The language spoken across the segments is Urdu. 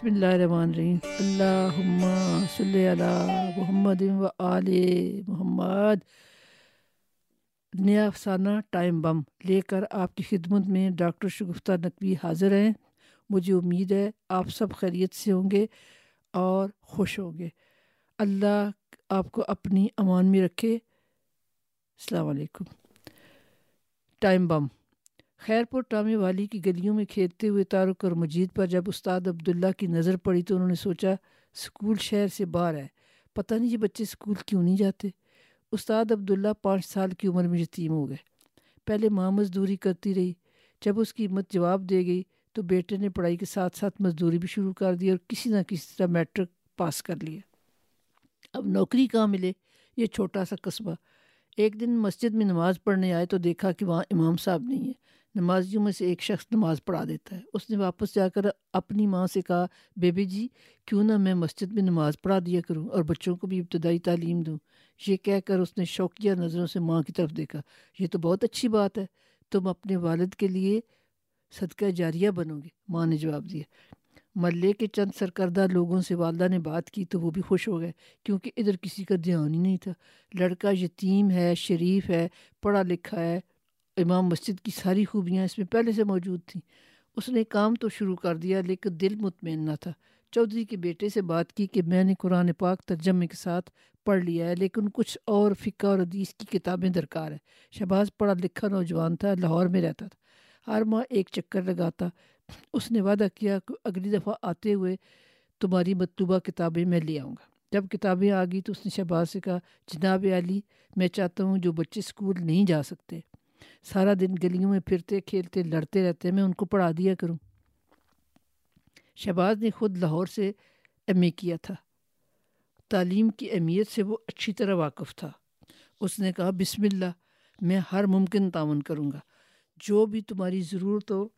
بسم اللہ الرحمن الرحیم اللہم صلی علی محمد و آل محمد نیا افسانہ ٹائم بم لے کر آپ کی خدمت میں ڈاکٹر شگفتہ نقوی حاضر ہیں مجھے امید ہے آپ سب خیریت سے ہوں گے اور خوش ہوں گے اللہ آپ کو اپنی امان میں رکھے السلام علیکم ٹائم بم خیر پور ٹامے والی کی گلیوں میں کھیلتے ہوئے تارک اور مجید پر جب استاد عبداللہ کی نظر پڑی تو انہوں نے سوچا اسکول شہر سے باہر ہے۔ پتہ نہیں یہ بچے اسکول کیوں نہیں جاتے۔ استاد عبداللہ پانچ سال کی عمر میں یتیم ہو گئے۔ پہلے ماں مزدوری کرتی رہی۔ جب اس کی ہمت جواب دے گئی تو بیٹے نے پڑھائی کے ساتھ ساتھ مزدوری بھی شروع کر دی اور کسی نہ کسی طرح میٹرک پاس کر لیا۔ اب نوکری کہاں ملے؟ یہ چھوٹا سا قصبہ۔ ایک دن مسجد میں نماز پڑھنے آئے تو دیکھا کہ وہاں امام صاحب نہیں ہے نمازیوں میں سے ایک شخص نماز پڑھا دیتا ہے۔ اس نے واپس جا کر اپنی ماں سے کہا، بیبی جی کیوں نہ میں مسجد میں نماز پڑھا دیا کروں اور بچوں کو بھی ابتدائی تعلیم دوں۔ یہ کہہ کر اس نے شوقیہ نظروں سے ماں کی طرف دیکھا۔ یہ تو بہت اچھی بات ہے۔ تم اپنے والد کے لیے صدقہ جاریہ بنو گے ماں نے جواب دیا۔ ملے کے چند سرکردہ لوگوں سے والدہ نے بات کی تو وہ بھی خوش ہو گئے کیونکہ ادھر کسی کا دھیان ہی نہیں تھا۔ لڑکا یتیم ہے، شریف ہے، پڑھا لکھا ہے۔ امام مسجد کی ساری خوبیاں اس میں پہلے سے موجود تھیں۔ اس نے کام تو شروع کر دیا لیکن دل مطمئن نہ تھا۔ چودھری کے بیٹے سے بات کی کہ میں نے قرآن پاک ترجمے کے ساتھ پڑھ لیا ہے لیکن کچھ اور فقہ اور حدیث کی کتابیں درکار ہے شہباز پڑھا لکھا نوجوان تھا، لاہور میں رہتا تھا۔ ہر ماہ ایک چکر لگاتا۔ اس نے وعدہ کیا کہ اگلی دفعہ آتے ہوئے تمہاری مطلوبہ کتابیں میں لے آؤں گا۔ جب کتابیں آ گئی تو اس نے شہباز سے کہا، جناب علی، میں چاہتا ہوں جو بچے اسکول نہیں جا سکتے۔ سارا دن گلیوں میں پھرتے، کھیلتے، لڑتے رہتے، میں ان کو پڑھا دیا کروں۔ شہباز نے خود لاہور سے ایم اے کیا تھا۔ تعلیم کی اہمیت سے وہ اچھی طرح واقف تھا۔ اس نے کہا، بسم اللہ، میں ہر ممکن تعاون کروں گا۔ جو بھی تمہاری ضرورت ہو،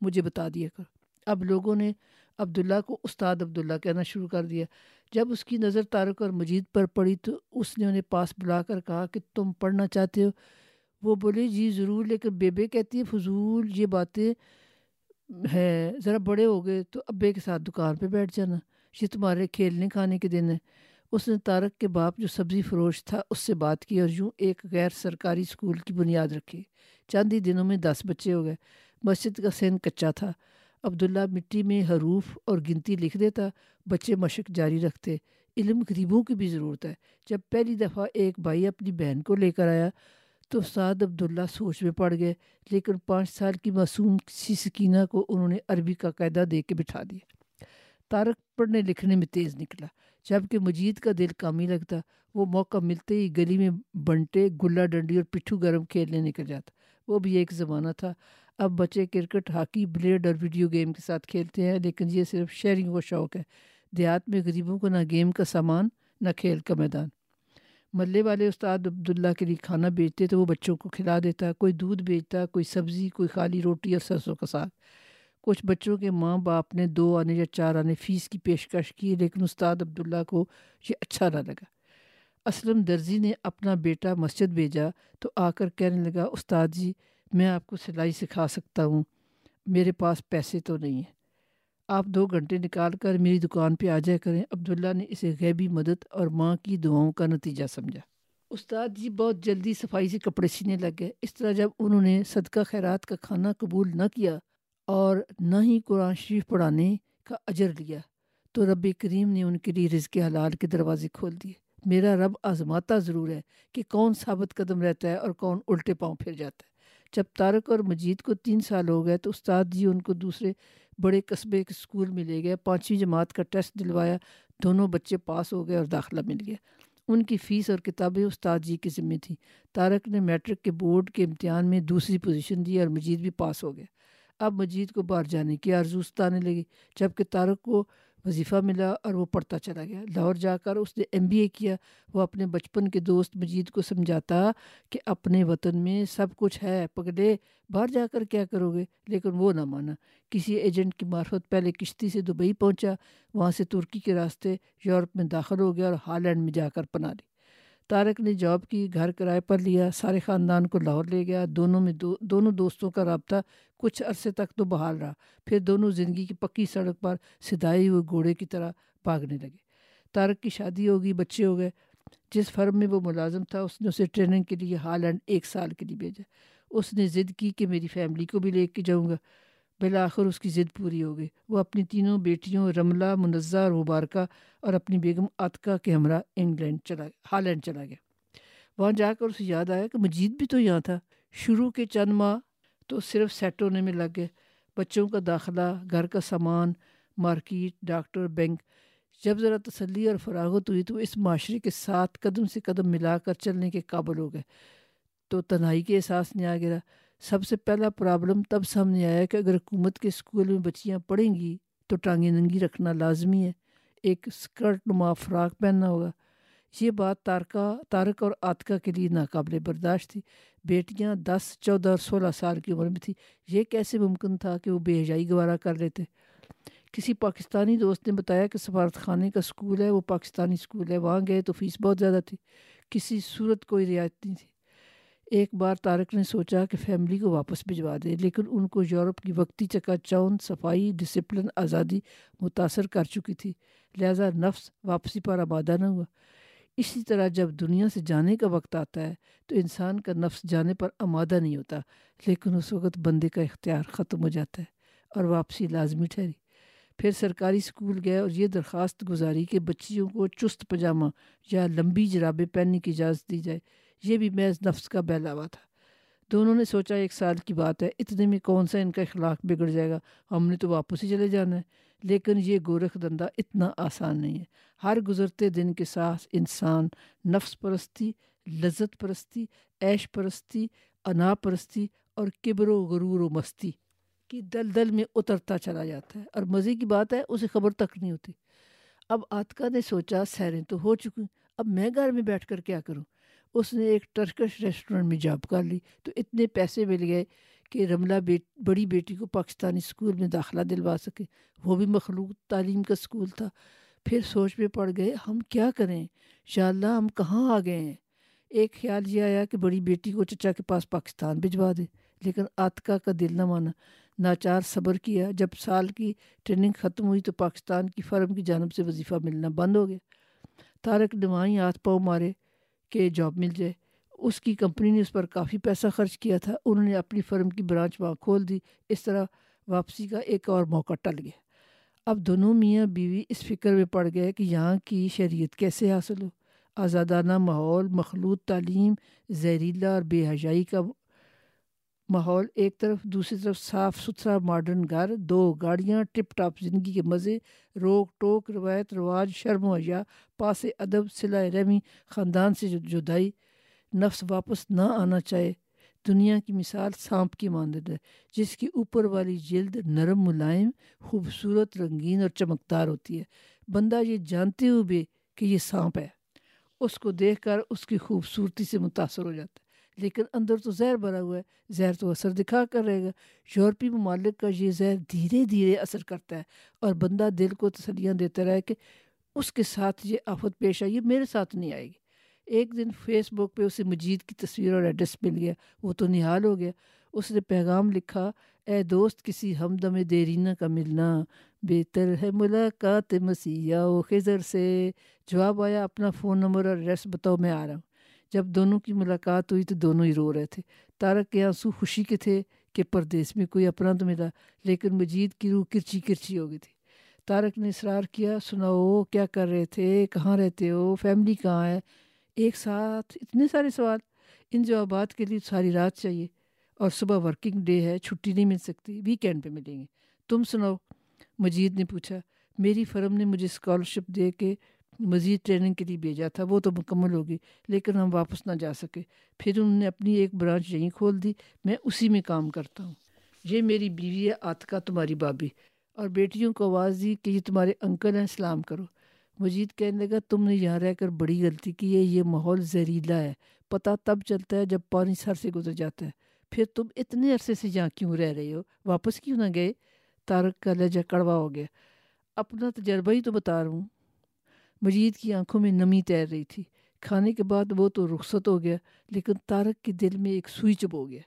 مجھے بتا دیا کر۔ اب لوگوں نے عبداللہ کو استاد عبداللہ کہنا شروع کر دیا۔ جب اس کی نظر تارک اور مجید پر پڑی تو اس نے انہیں پاس بلا کر کہا کہ تم پڑھنا چاہتے ہو وہ بولے جی ضرور، لیکن بیبے کہتی ہے، فضول یہ باتیں ہے ذرا بڑے ہو گئے، تو ابے کے ساتھ دکان پہ بیٹھ جانا۔ یہ تمہارے کھیلنے کھانے کے دن ہے اس نے تارک کے باپ جو سبزی فروش تھا، اس سے بات کی اور یوں ایک غیر سرکاری اسکول کی بنیاد رکھی۔ چند ہی دنوں میں دس بچے ہو گئے۔ مسجد کا سین کچا تھا۔ عبداللہ مٹی میں حروف اور گنتی لکھ دیتا، بچے مشق جاری رکھتے۔ علم غریبوں کی بھی ضرورت ہے۔ جب پہلی دفعہ ایک بھائی اپنی بہن کو لے کر آیا تو سعد عبداللہ سوچ میں پڑ گئے، لیکن پانچ سال کی معصوم سی سکینہ کو انہوں نے عربی کا قاعدہ دے کے بٹھا دیا۔ تارک پڑھنے لکھنے میں تیز نکلا، جبکہ مجید کا دل کام ہی لگتا، وہ موقع ملتے ہی گلی میں بنٹے، گلا ڈنڈی اور پٹھو گرم کھیلنے نکل جاتا۔ وہ بھی ایک زمانہ تھا۔ اب بچے کرکٹ، ہاکی، بلیڈ اور ویڈیو گیم کے ساتھ کھیلتے ہیں، لیکن یہ صرف شیئرنگ کا شوق ہے۔ دیہات میں غریبوں کو نہ گیم کا سامان، نہ کھیل کا میدان۔ ملے والے استاد عبداللہ کے لیے کھانا بیچتے تو وہ بچوں کو کھلا دیتا، کوئی دودھ بیچتا، کوئی سبزی، کوئی خالی روٹی اور سرسوں کا ساتھ کچھ بچوں کے ماں باپ نے دو آنے یا چار آنے فیس کی پیشکش کی، لیکن استاد عبداللہ کو یہ اچھا نہ لگا۔ اسلم درزی نے اپنا بیٹا مسجد بھیجا تو آ کر کہنے لگا، استاد جی میں آپ کو سلائی سکھا سکتا ہوں، میرے پاس پیسے تو نہیں ہیں۔ آپ دو گھنٹے نکال کر میری دکان پہ آ جائے کریں۔ عبداللہ نے اسے غیبی مدد اور ماں کی دعاؤں کا نتیجہ سمجھا۔ استاد جی بہت جلدی صفائی سے کپڑے سینے لگ گئے۔ اس طرح جب انہوں نے صدقہ خیرات کا کھانا قبول نہ کیا اور نہ ہی قرآن شریف پڑھانے کا اجر لیا، تو رب کریم نے ان کے لیے رزق حلال کے دروازے کھول دیے۔ میرا رب آزماتا ضرور ہے کہ کون ثابت قدم رہتا ہے اور کون الٹے پاؤں پھر جاتا ہے۔ جب تارک اور مجید کو تین سال ہو گئے تو استاد جی ان کو دوسرے بڑے قصبے کے اسکول میں لے گئے، پانچویں جماعت کا ٹیسٹ دلوایا، دونوں بچے پاس ہو گئے اور داخلہ مل گیا۔ ان کی فیس اور کتابیں استاد جی کی ذمہ تھیں۔ تارک نے میٹرک کے بورڈ کے امتحان میں دوسری پوزیشن دی اور مجید بھی پاس ہو گیا۔ اب مجید کو باہر جانے کی آرزوست آنے لگی، جبکہ تارک کو وظیفہ ملا اور وہ پڑھتا چلا گیا۔ لاہور جا کر اس نے ایم بی اے کیا۔ وہ اپنے بچپن کے دوست مجید کو سمجھاتا کہ اپنے وطن میں سب کچھ ہے پگڑے باہر جا کر کیا کرو گے؟ لیکن وہ نہ مانا۔ کسی ایجنٹ کی معرفت پہلے کشتی سے دبئی پہنچا۔ وہاں سے ترکی کے راستے یورپ میں داخل ہو گیا اور ہالینڈ میں جا کر پنا لی۔ تارک نے جاب کی گھر کرائے پر لیا۔ سارے خاندان کو لاہور لے گیا۔ دونوں میں دو، دونوں دوستوں کا رابطہ کچھ عرصے تک تو بحال رہا۔ پھر دونوں زندگی کی پکی سڑک پر سدھائے ہوئے گھوڑے کی طرح بھاگنے لگے۔ تارک کی شادی ہوگی، بچے ہو گئے۔ جس فرم میں وہ ملازم تھا، اس نے اسے ٹریننگ کے لیے ہالینڈ ایک سال کے لیے بھیجا۔ اس نے ضد کی کہ میری فیملی کو بھی لے کے جاؤں گا۔ بالآخر اس کی ضد پوری ہو گئی۔ وہ اپنی تینوں بیٹیوں رملہ، منزہ اور مبارکہ اور اپنی بیگم عطکہ کے ہمراہ انگلینڈ چلا ہالینڈ چلا گیا۔ وہاں جا کر اسے یاد آیا کہ مجید بھی تو یہاں تھا۔ شروع کے چند ماہ تو صرف سیٹ ہونے میں لگ گئے بچوں کا داخلہ، گھر کا سامان، مارکیٹ، ڈاکٹر، بینک۔ جب ذرا تسلی اور فراغت ہوئی تو اس معاشرے کے ساتھ قدم سے قدم ملا کر چلنے کے قابل ہو گئے۔ تو تنہائی کے احساس نہیں آ گیا۔ سب سے پہلا پرابلم تب سامنے آیا کہ اگر حکومت کے اسکول میں بچیاں پڑھیں گی تو ٹانگیں ننگی رکھنا لازمی ہے۔ ایک اسکرٹ نما فراق پہننا ہوگا۔ یہ بات تارکا، تارک اور آتکا کے لیے ناقابل برداشت تھی۔ بیٹیاں دس، چودہ اور سولہ سال کی عمر میں تھی یہ کیسے ممکن تھا کہ وہ بے حجائی گوارہ کر لیتے؟ کسی پاکستانی دوست نے بتایا کہ سفارت خانے کا سکول ہے، وہ پاکستانی سکول ہے، وہاں گئے تو فیس بہت زیادہ تھی۔ کسی صورت کوئی رعایت نہیں تھی۔ ایک بار طارق نے سوچا کہ فیملی کو واپس بھجوا دے، لیکن ان کو یورپ کی وقتی چکا چون، صفائی، ڈسپلن، آزادی متاثر کر چکی تھی۔ لہذا نفس واپسی پر آبادہ نہ ہوا۔ اسی طرح جب دنیا سے جانے کا وقت آتا ہے، تو انسان کا نفس جانے پر آمادہ نہیں ہوتا، لیکن اس وقت بندے کا اختیار ختم ہو جاتا ہے اور واپسی لازمی ٹھہری۔ پھر سرکاری اسکول گئے اور یہ درخواست گزاری کہ بچیوں کو چست پجامہ یا لمبی جرابیں پہننے کی اجازت دی جائے۔ یہ بھی محض نفس کا بہلاوا تھا۔ دونوں نے سوچا، ایک سال کی بات ہے، اتنے میں کون سا ان کا اخلاق بگڑ جائے گا؟ ہم نے تو واپس ہی چلے جانا ہے۔ لیکن یہ گورکھ دندہ اتنا آسان نہیں ہے۔ ہر گزرتے دن کے ساتھ انسان نفس پرستی، لذت پرستی، عیش پرستی، انا پرستی اور کبر و غرور و مستی کی دل دل میں اترتا چلا جاتا ہے اور مزے کی بات ہے اسے خبر تک نہیں ہوتی۔ اب آتکا نے سوچا سیریں تو ہو چکی اب میں گھر میں بیٹھ کر کیا کروں؟ اس نے ایک ٹرکش ریسٹورنٹ میں جاب کر لی تو اتنے پیسے مل گئے کہ رملہ بیٹ، بڑی بیٹی کو پاکستانی اسکول میں داخلہ دلوا سکے۔ وہ بھی مخلوق تعلیم کا اسکول تھا۔ پھر سوچ میں پڑ گئے، ہم کیا کریں؟ شاء اللہ ہم کہاں آ گئے ہیں؟ ایک خیال یہ آیا کہ بڑی بیٹی کو چچا کے پاس پاکستان بھجوا دے۔ لیکن آتکا کا دل نہ مانا۔ ناچار صبر کیا۔ جب سال کی ٹریننگ ختم ہوئی تو پاکستان کی فرم کی جانب سے وظیفہ ملنا بند ہو گیا۔ تارک نمائی ہاتھ پاؤ مارے کہ جاب مل جائے۔ اس کی کمپنی نے اس پر کافی پیسہ خرچ کیا تھا۔ انہوں نے اپنی فرم کی برانچ وہاں کھول دی۔ اس طرح واپسی کا ایک اور موقع ٹل گیا۔ اب دونوں میاں بیوی اس فکر میں پڑ گئے کہ یہاں کی شریعت کیسے حاصل ہو۔ آزادانہ ماحول، مخلوط تعلیم، زہریلا اور بے حجائی کا ماحول ایک طرف، دوسری طرف صاف ستھرا ماڈرن گھر، دو گاڑیاں، ٹپ ٹاپ زندگی کے مزے، روک ٹوک، روایت، رواج، شرم و حیا، پاس ادب صلاح رحمی، خاندان سے جدائی۔ نفس واپس نہ آنا چاہے، دنیا کی مثال سانپ کی مانند ہے، جس کی اوپر والی جلد نرم ملائم، خوبصورت رنگین اور چمکدار ہوتی ہے۔ بندہ یہ جانتے ہوئے بھی کہ یہ سانپ ہے۔ اس کو دیکھ کر اس کی خوبصورتی سے متاثر ہو جاتا ہے۔ لیکن اندر تو زہر بھرا ہوا ہے، زہر تو اثر دکھا کر رہے گا۔ یورپی ممالک کا یہ زہر دھیرے دھیرے اثر کرتا ہے اور بندہ دل کو تسلیاں دیتا رہے کہ اس کے ساتھ یہ آفت پیش آئی میرے ساتھ نہیں آئے گی۔ ایک دن فیس بک پہ اسے مجید کی تصویر اور ایڈریس مل گیا، وہ تو نہال ہو گیا۔ اس نے پیغام لکھا، اے دوست، کسی ہمدم دیرینہ کا ملنا۔ بہتر ہے ملاقات مسیح و خضر سے۔ جواب آیا، اپنا فون نمبر اور ایڈریس بتاؤ، میں آ رہا ہوں۔ جب دونوں کی ملاقات ہوئی تو دونوں ہی رو رہے تھے۔ تارک کے آنسو خوشی کے تھے کہ پردیس میں کوئی اپنا تو ملا، لیکن مجید کی روح کرچی کرچی ہو گئی تھی۔ تارک نے اصرار کیا، سناؤ، کیا کر رہے تھے؟ کہاں رہتے ہو؟ فیملی کہاں ہے؟ ایک ساتھ اتنے سارے سوال، ان جوابات کے لیے ساری رات چاہیے اور صبح ورکنگ ڈے ہے، چھٹی نہیں مل سکتی ویکینڈ پہ ملیں گے۔ تم سناؤ، مجید نے پوچھا، میری فرم نے مجھے اسکالرشپ دے کے مزید ٹریننگ کے لیے بھیجا تھا، وہ تو مکمل ہوگی لیکن ہم واپس نہ جا سکے۔ پھر انہوں نے اپنی ایک برانچ یہیں کھول دی، میں اسی میں کام کرتا ہوں۔ یہ میری بیوی ہے، آتکا تمہاری بابی اور بیٹیوں کو آواز دی کہ یہ تمہارے انکل ہیں، سلام کرو۔ مجید کہنے لگا، تم نے یہاں رہ کر بڑی غلطی کی ہے، یہ ماحول زہریلا ہے۔ پتہ تب چلتا ہے جب پانی سر سے گزر جاتا ہے۔ پھر تم اتنے عرصے سے یہاں کیوں رہ رہے ہو؟ واپس کیوں نہ گئے؟ تارک کا لہجہ کڑوا ہو گیا۔ اپنا تجربہ ہی تو بتا رہا ہوں۔ مجید کی آنکھوں میں نمی تیر رہی تھی۔ کھانے کے بعد وہ تو رخصت ہو گیا، لیکن تارک کے دل میں ایک سوئی چپ ہو گیا۔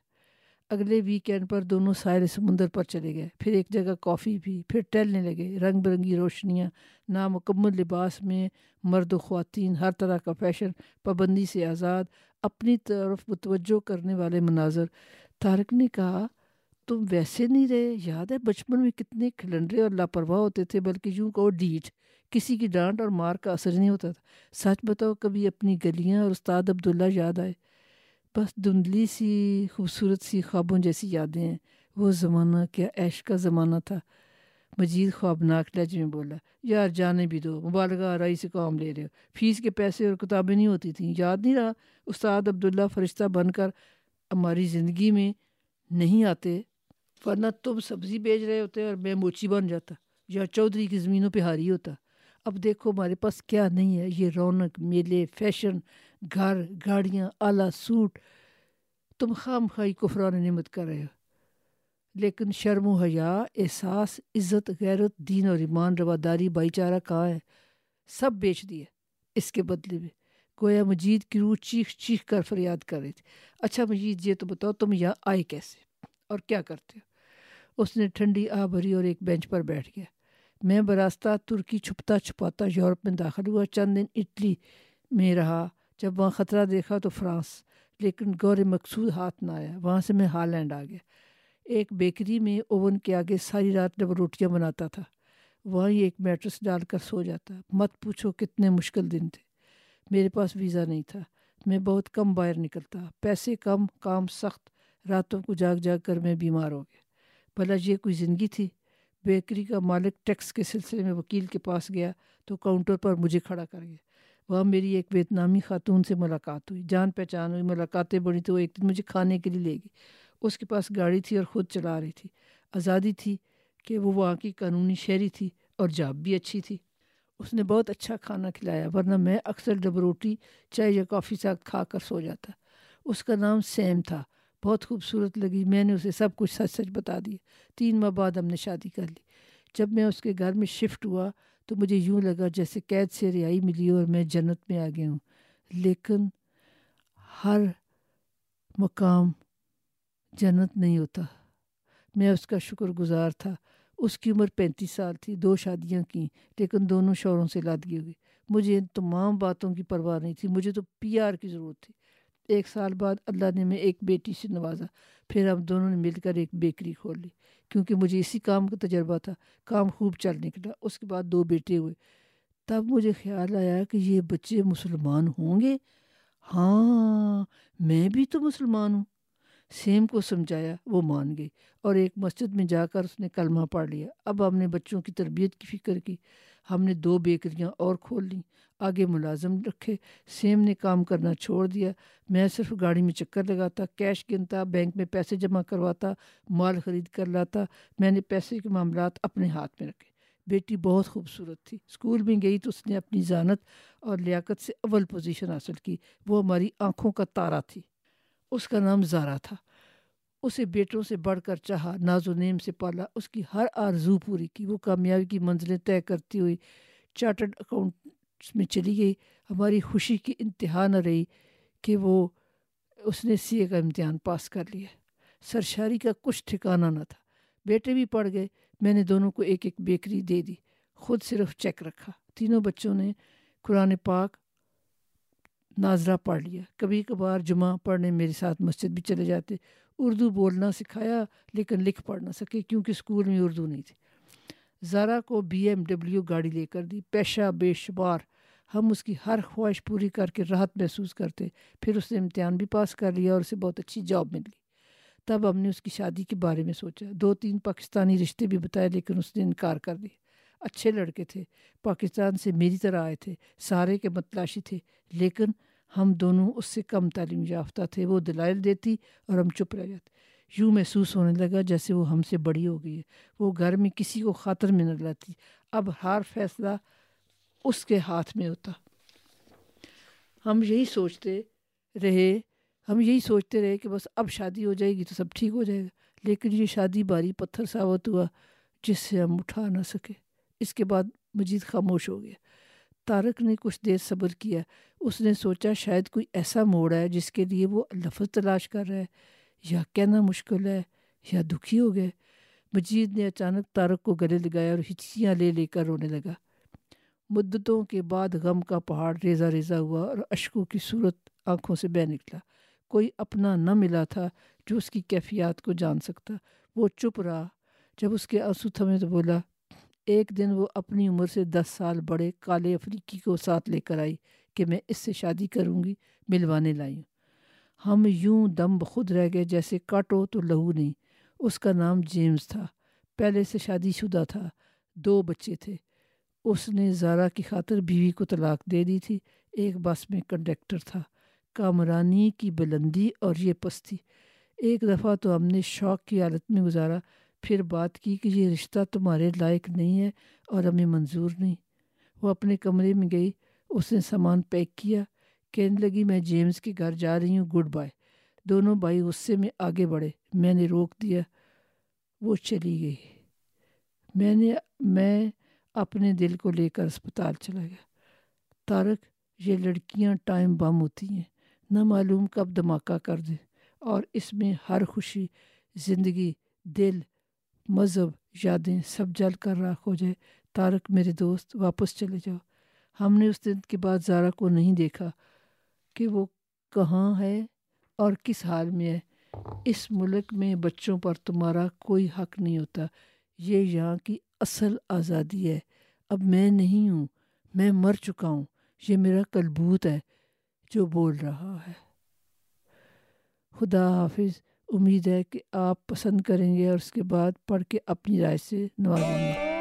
اگلے ویکینڈ پر دونوں سائل سمندر پر چلے گئے۔ پھر ایک جگہ کافی بھی، پھر ٹہلنے لگے۔ رنگ برنگی روشنیاں، نامکمل لباس میں مرد و خواتین، ہر طرح کا فیشن پابندی سے آزاد، اپنی طرف متوجہ کرنے والے مناظر۔ تارک نے کہا، تم ویسے نہیں رہے؟ یاد ہے بچپن میں کتنے کھلنڈرے اور لاپرواہ ہوتے تھے، بلکہ یوں کہو ڈیٹ کسی کی ڈانٹ اور مار کا اثر نہیں ہوتا تھا۔ سچ بتاؤ، کبھی اپنی گلیاں اور استاد عبداللہ یاد آئے؟ بس دھندلی سی، خوبصورت سی خوابوں جیسی یادیں۔ ہیں وہ زمانہ کیا عیش کا زمانہ تھا۔ مجید خوابناک لہجے میں بولا، یار جانے بھی دو، مبالغہ آرائی سے کام لے رہے ہو۔ فیس کے پیسے اور کتابیں نہیں ہوتی تھیں۔ یاد نہیں رہا؟ استاد عبداللہ فرشتہ بن کر ہماری زندگی میں نہیں آتے، ورنہ تم سبزی بیچ رہے ہوتے اور میں موچی بن جاتا یا چودھری کی زمینوں پہ ہاری ہوتا۔ اب دیکھو ہمارے پاس کیا نہیں ہے۔ یہ رونق، میلے، فیشن گھر، گاڑیاں اعلیٰ سوٹ، تم خام خائی کفران نعمت کر رہے ہو۔ لیکن شرم و حیا، احساس، عزت، غیرت، دین اور ایمان، رواداری، بھائی چارہ کہاں ہے؟ سب بیچ دیے۔ اس کے بدلے میں گویا مجید کی روح چیخ چیخ کر فریاد کر رہی تھی۔ اچھا مجید، یہ تو بتاؤ، تم یہاں آئے کیسے؟ اور کیا کرتے ہو؟ اس نے ٹھنڈی آ بھری اور ایک بینچ پر بیٹھ گیا۔ میں براستہ ترکی چھپتا چھپاتا یورپ میں داخل ہوا۔ چند دن اٹلی میں رہا۔ جب وہاں خطرہ دیکھا تو فرانس، لیکن غور مقصود ہاتھ نہ آیا۔ وہاں سے میں ہالینڈ آ گیا۔ ایک بیکری میں اوون کے آگے ساری رات جب روٹیاں بناتا تھا وہیں ایک میٹرس ڈال کر سو جاتا۔ مت پوچھو کتنے مشکل دن تھے۔ میرے پاس ویزا نہیں تھا۔ میں بہت کم باہر نکلتا۔ پیسے کم، کام سخت، راتوں کو جاگ جاگ کر میں بیمار ہو گیا۔ بھلا یہ کوئی زندگی تھی؟ بیکری کا مالک ٹیکس کے سلسلے میں وکیل کے پاس گیا تو کاؤنٹر پر مجھے کھڑا کر گیا۔ وہاں میری ایک ویتنامی خاتون سے ملاقات ہوئی۔ جان پہچان ہوئی، ملاقاتیں بڑی تو وہ ایک دن مجھے کھانے کے لیے لے گئی۔ اس کے پاس گاڑی تھی اور خود چلا رہی تھی۔ آزادی تھی کہ وہ وہاں کی قانونی شہری تھی اور جاب بھی اچھی تھی۔ اس نے بہت اچھا کھانا کھلایا، ورنہ میں اکثر ڈب روٹی، چائے یا کافی ساتھ کھا کر سو جاتا۔ اس کا نام سیم تھا۔ بہت خوبصورت لگی۔ میں نے اسے سب کچھ سچ سچ بتا دیا۔ تین ماہ بعد ہم نے شادی کر لی۔ جب میں اس کے گھر میں شفٹ ہوا تو مجھے یوں لگا جیسے قید سے رہائی ملی اور میں جنت میں آ گیا ہوں۔ لیکن ہر مقام جنت نہیں ہوتا۔ میں اس کا شکر گزار تھا۔ اس کی عمر پینتیس سال تھی، دو شادیاں کیں، لیکن دونوں شوروں سے لادگی ہوئی مجھے ان تمام باتوں کی پرواہ نہیں تھی، مجھے تو پی آر کی ضرورت تھی۔ ایک سال بعد اللہ نے میں ایک بیٹی سے نوازا، پھر ہم دونوں نے مل کر ایک بیکری کھول لی، کیونکہ مجھے اسی کام کا تجربہ تھا، کام خوب چل نکلا، اس کے بعد دو بیٹے ہوئے۔ تب مجھے خیال آیا کہ یہ بچے مسلمان ہوں گے؟ ہاں میں بھی تو مسلمان ہوں۔ سیم کو سمجھایا، وہ مان گئی اور ایک مسجد میں جا کر اس نے کلمہ پڑھ لیا۔ اب ہم نے بچوں کی تربیت کی فکر کی۔ ہم نے دو بیکریاں اور کھول لیں۔ آگے ملازم رکھے، سیم نے کام کرنا چھوڑ دیا۔ میں صرف گاڑی میں چکر لگاتا کیش گنتا بینک میں پیسے جمع کرواتا، مال خرید کر لاتا۔ میں نے پیسے کے معاملات اپنے ہاتھ میں رکھے۔ بیٹی بہت خوبصورت تھی۔ اسکول میں گئی تو اس نے اپنی ذانت اور لیاقت سے اول پوزیشن حاصل کی۔ وہ ہماری آنکھوں کا تارا تھی۔ اس کا نام زارا تھا۔ اسے بیٹوں سے بڑھ کر چاہا، ناز و نیم سے پالا۔ اس کی ہر آرزو پوری کی۔ وہ کامیابی کی منزلیں طے کرتی ہوئی چارٹرڈ اکاؤنٹس میں چلی گئی۔ ہماری خوشی کی انتہا نہ رہی کہ وہ اس نے سی اے کا امتحان پاس کر لیا۔ سرشاری کا کچھ ٹھکانہ نہ تھا۔ بیٹے بھی پڑھ گئے۔ میں نے دونوں کو ایک ایک بیکری دے دی۔ خود صرف چیک رکھا۔ تینوں بچوں نے قرآن پاک ناظرہ پڑھ لیا۔ کبھی کبھار جمعہ پڑھنے میرے ساتھ مسجد بھی چلے جاتے۔ اردو بولنا سکھایا لیکن لکھ پڑھ نہ سکے کیونکہ اسکول میں اردو نہیں تھی۔ زارا کو بی ایم ڈبلیو گاڑی لے کر دی۔ پیشہ بے شمار ہم اس کی ہر خواہش پوری کر کے راحت محسوس کرتے، پھر اس نے امتحان بھی پاس کر لیا اور اسے بہت اچھی جاب مل گئی۔ تب ہم نے اس کی شادی کے بارے میں سوچا۔ دو تین پاکستانی رشتے بھی بتائے، لیکن اس نے انکار کر دیا۔ اچھے لڑکے تھے، پاکستان سے میری طرح آئے تھے، سارے کے متلاشی تھے، لیکن ہم دونوں اس سے کم تعلیم یافتہ تھے۔ وہ دلائل دیتی اور ہم چپ رہ جاتے۔ یوں محسوس ہونے لگا جیسے وہ ہم سے بڑی ہو گئی ہے۔ وہ گھر میں کسی کو خاطر میں نہ لاتی۔ اب ہر فیصلہ اس کے ہاتھ میں ہوتا۔ ہم یہی سوچتے رہے، ہم یہی سوچتے رہے کہ بس اب شادی ہو جائے گی تو سب ٹھیک ہو جائے گا۔ لیکن یہ شادی باری پتھر ثابت ہوا جس سے ہم اٹھا نہ سکے۔ اس کے بعد مجید خاموش ہو گیا۔ تارک نے کچھ دیر صبر کیا۔ اس نے سوچا شاید کوئی ایسا موڑ ہے جس کے لیے وہ لفظ تلاش کر رہا ہے۔ یا کہنا مشکل ہے یا دکھی ہو گئے۔ مجید نے اچانک تارک کو گلے لگایا اور ہچکیاں لے لے کر رونے لگا۔ مدتوں کے بعد غم کا پہاڑ ریزہ ریزہ ہوا اور اشکوں کی صورت آنکھوں سے بہ نکلا۔ کوئی اپنا نہ ملا تھا جو اس کی کیفیات کو جان سکتا۔ وہ چپ رہا۔ جب اس کے آنسو تھمے تو بولا، ایک دن وہ اپنی عمر سے دس سال بڑے کالے افریقی کو ساتھ لے کر آئی کہ میں اس سے شادی کروں گی، ملوانے لائی۔ ہوں ہم یوں دم بخود رہ گئے جیسے کاٹو تو لہو نہیں۔ اس کا نام جیمز تھا۔ پہلے سے شادی شدہ تھا۔ دو بچے تھے۔ اس نے زارا کی خاطر بیوی کو طلاق دے دی تھی۔ ایک بس میں کنڈکٹر تھا، کامرانی کی بلندی اور یہ پستی۔ ایک دفعہ تو ہم نے شوق کی حالت میں گزارا، پھر بات کی کہ یہ رشتہ تمہارے لائق نہیں ہے اور ہمیں منظور نہیں۔ وہ اپنے کمرے میں گئی، اس نے سامان پیک کیا، کہنے لگی، میں جیمز کے گھر جا رہی ہوں، گڈ بائے۔ دونوں بھائی غصے میں آگے بڑھے۔ میں نے روک دیا، وہ چلی گئی۔ میں نے، میں اپنے دل کو لے کر اسپتال چلا گیا۔ تارک یہ لڑکیاں ٹائم بم ہوتی ہیں، نہ معلوم کب دھماکہ کر دیں۔ اور اس میں ہر خوشی، زندگی، دل، مذہب، یادیں سب جل کر راکھ ہو جائے۔ تارک میرے دوست، واپس چلے جاؤ۔ ہم نے اس دن کے بعد زارا کو نہیں دیکھا کہ وہ کہاں ہے اور کس حال میں ہے۔ اس ملک میں بچوں پر تمہارا کوئی حق نہیں ہوتا۔ یہ یہاں کی اصل آزادی ہے۔ اب میں نہیں ہوں، میں مر چکا ہوں۔ یہ میرا کلبوت ہے جو بول رہا ہے۔ خدا حافظ، امید ہے کہ آپ پسند کریں گے اور اس کے بعد پڑھ کے اپنی رائے سے نوازیں گے۔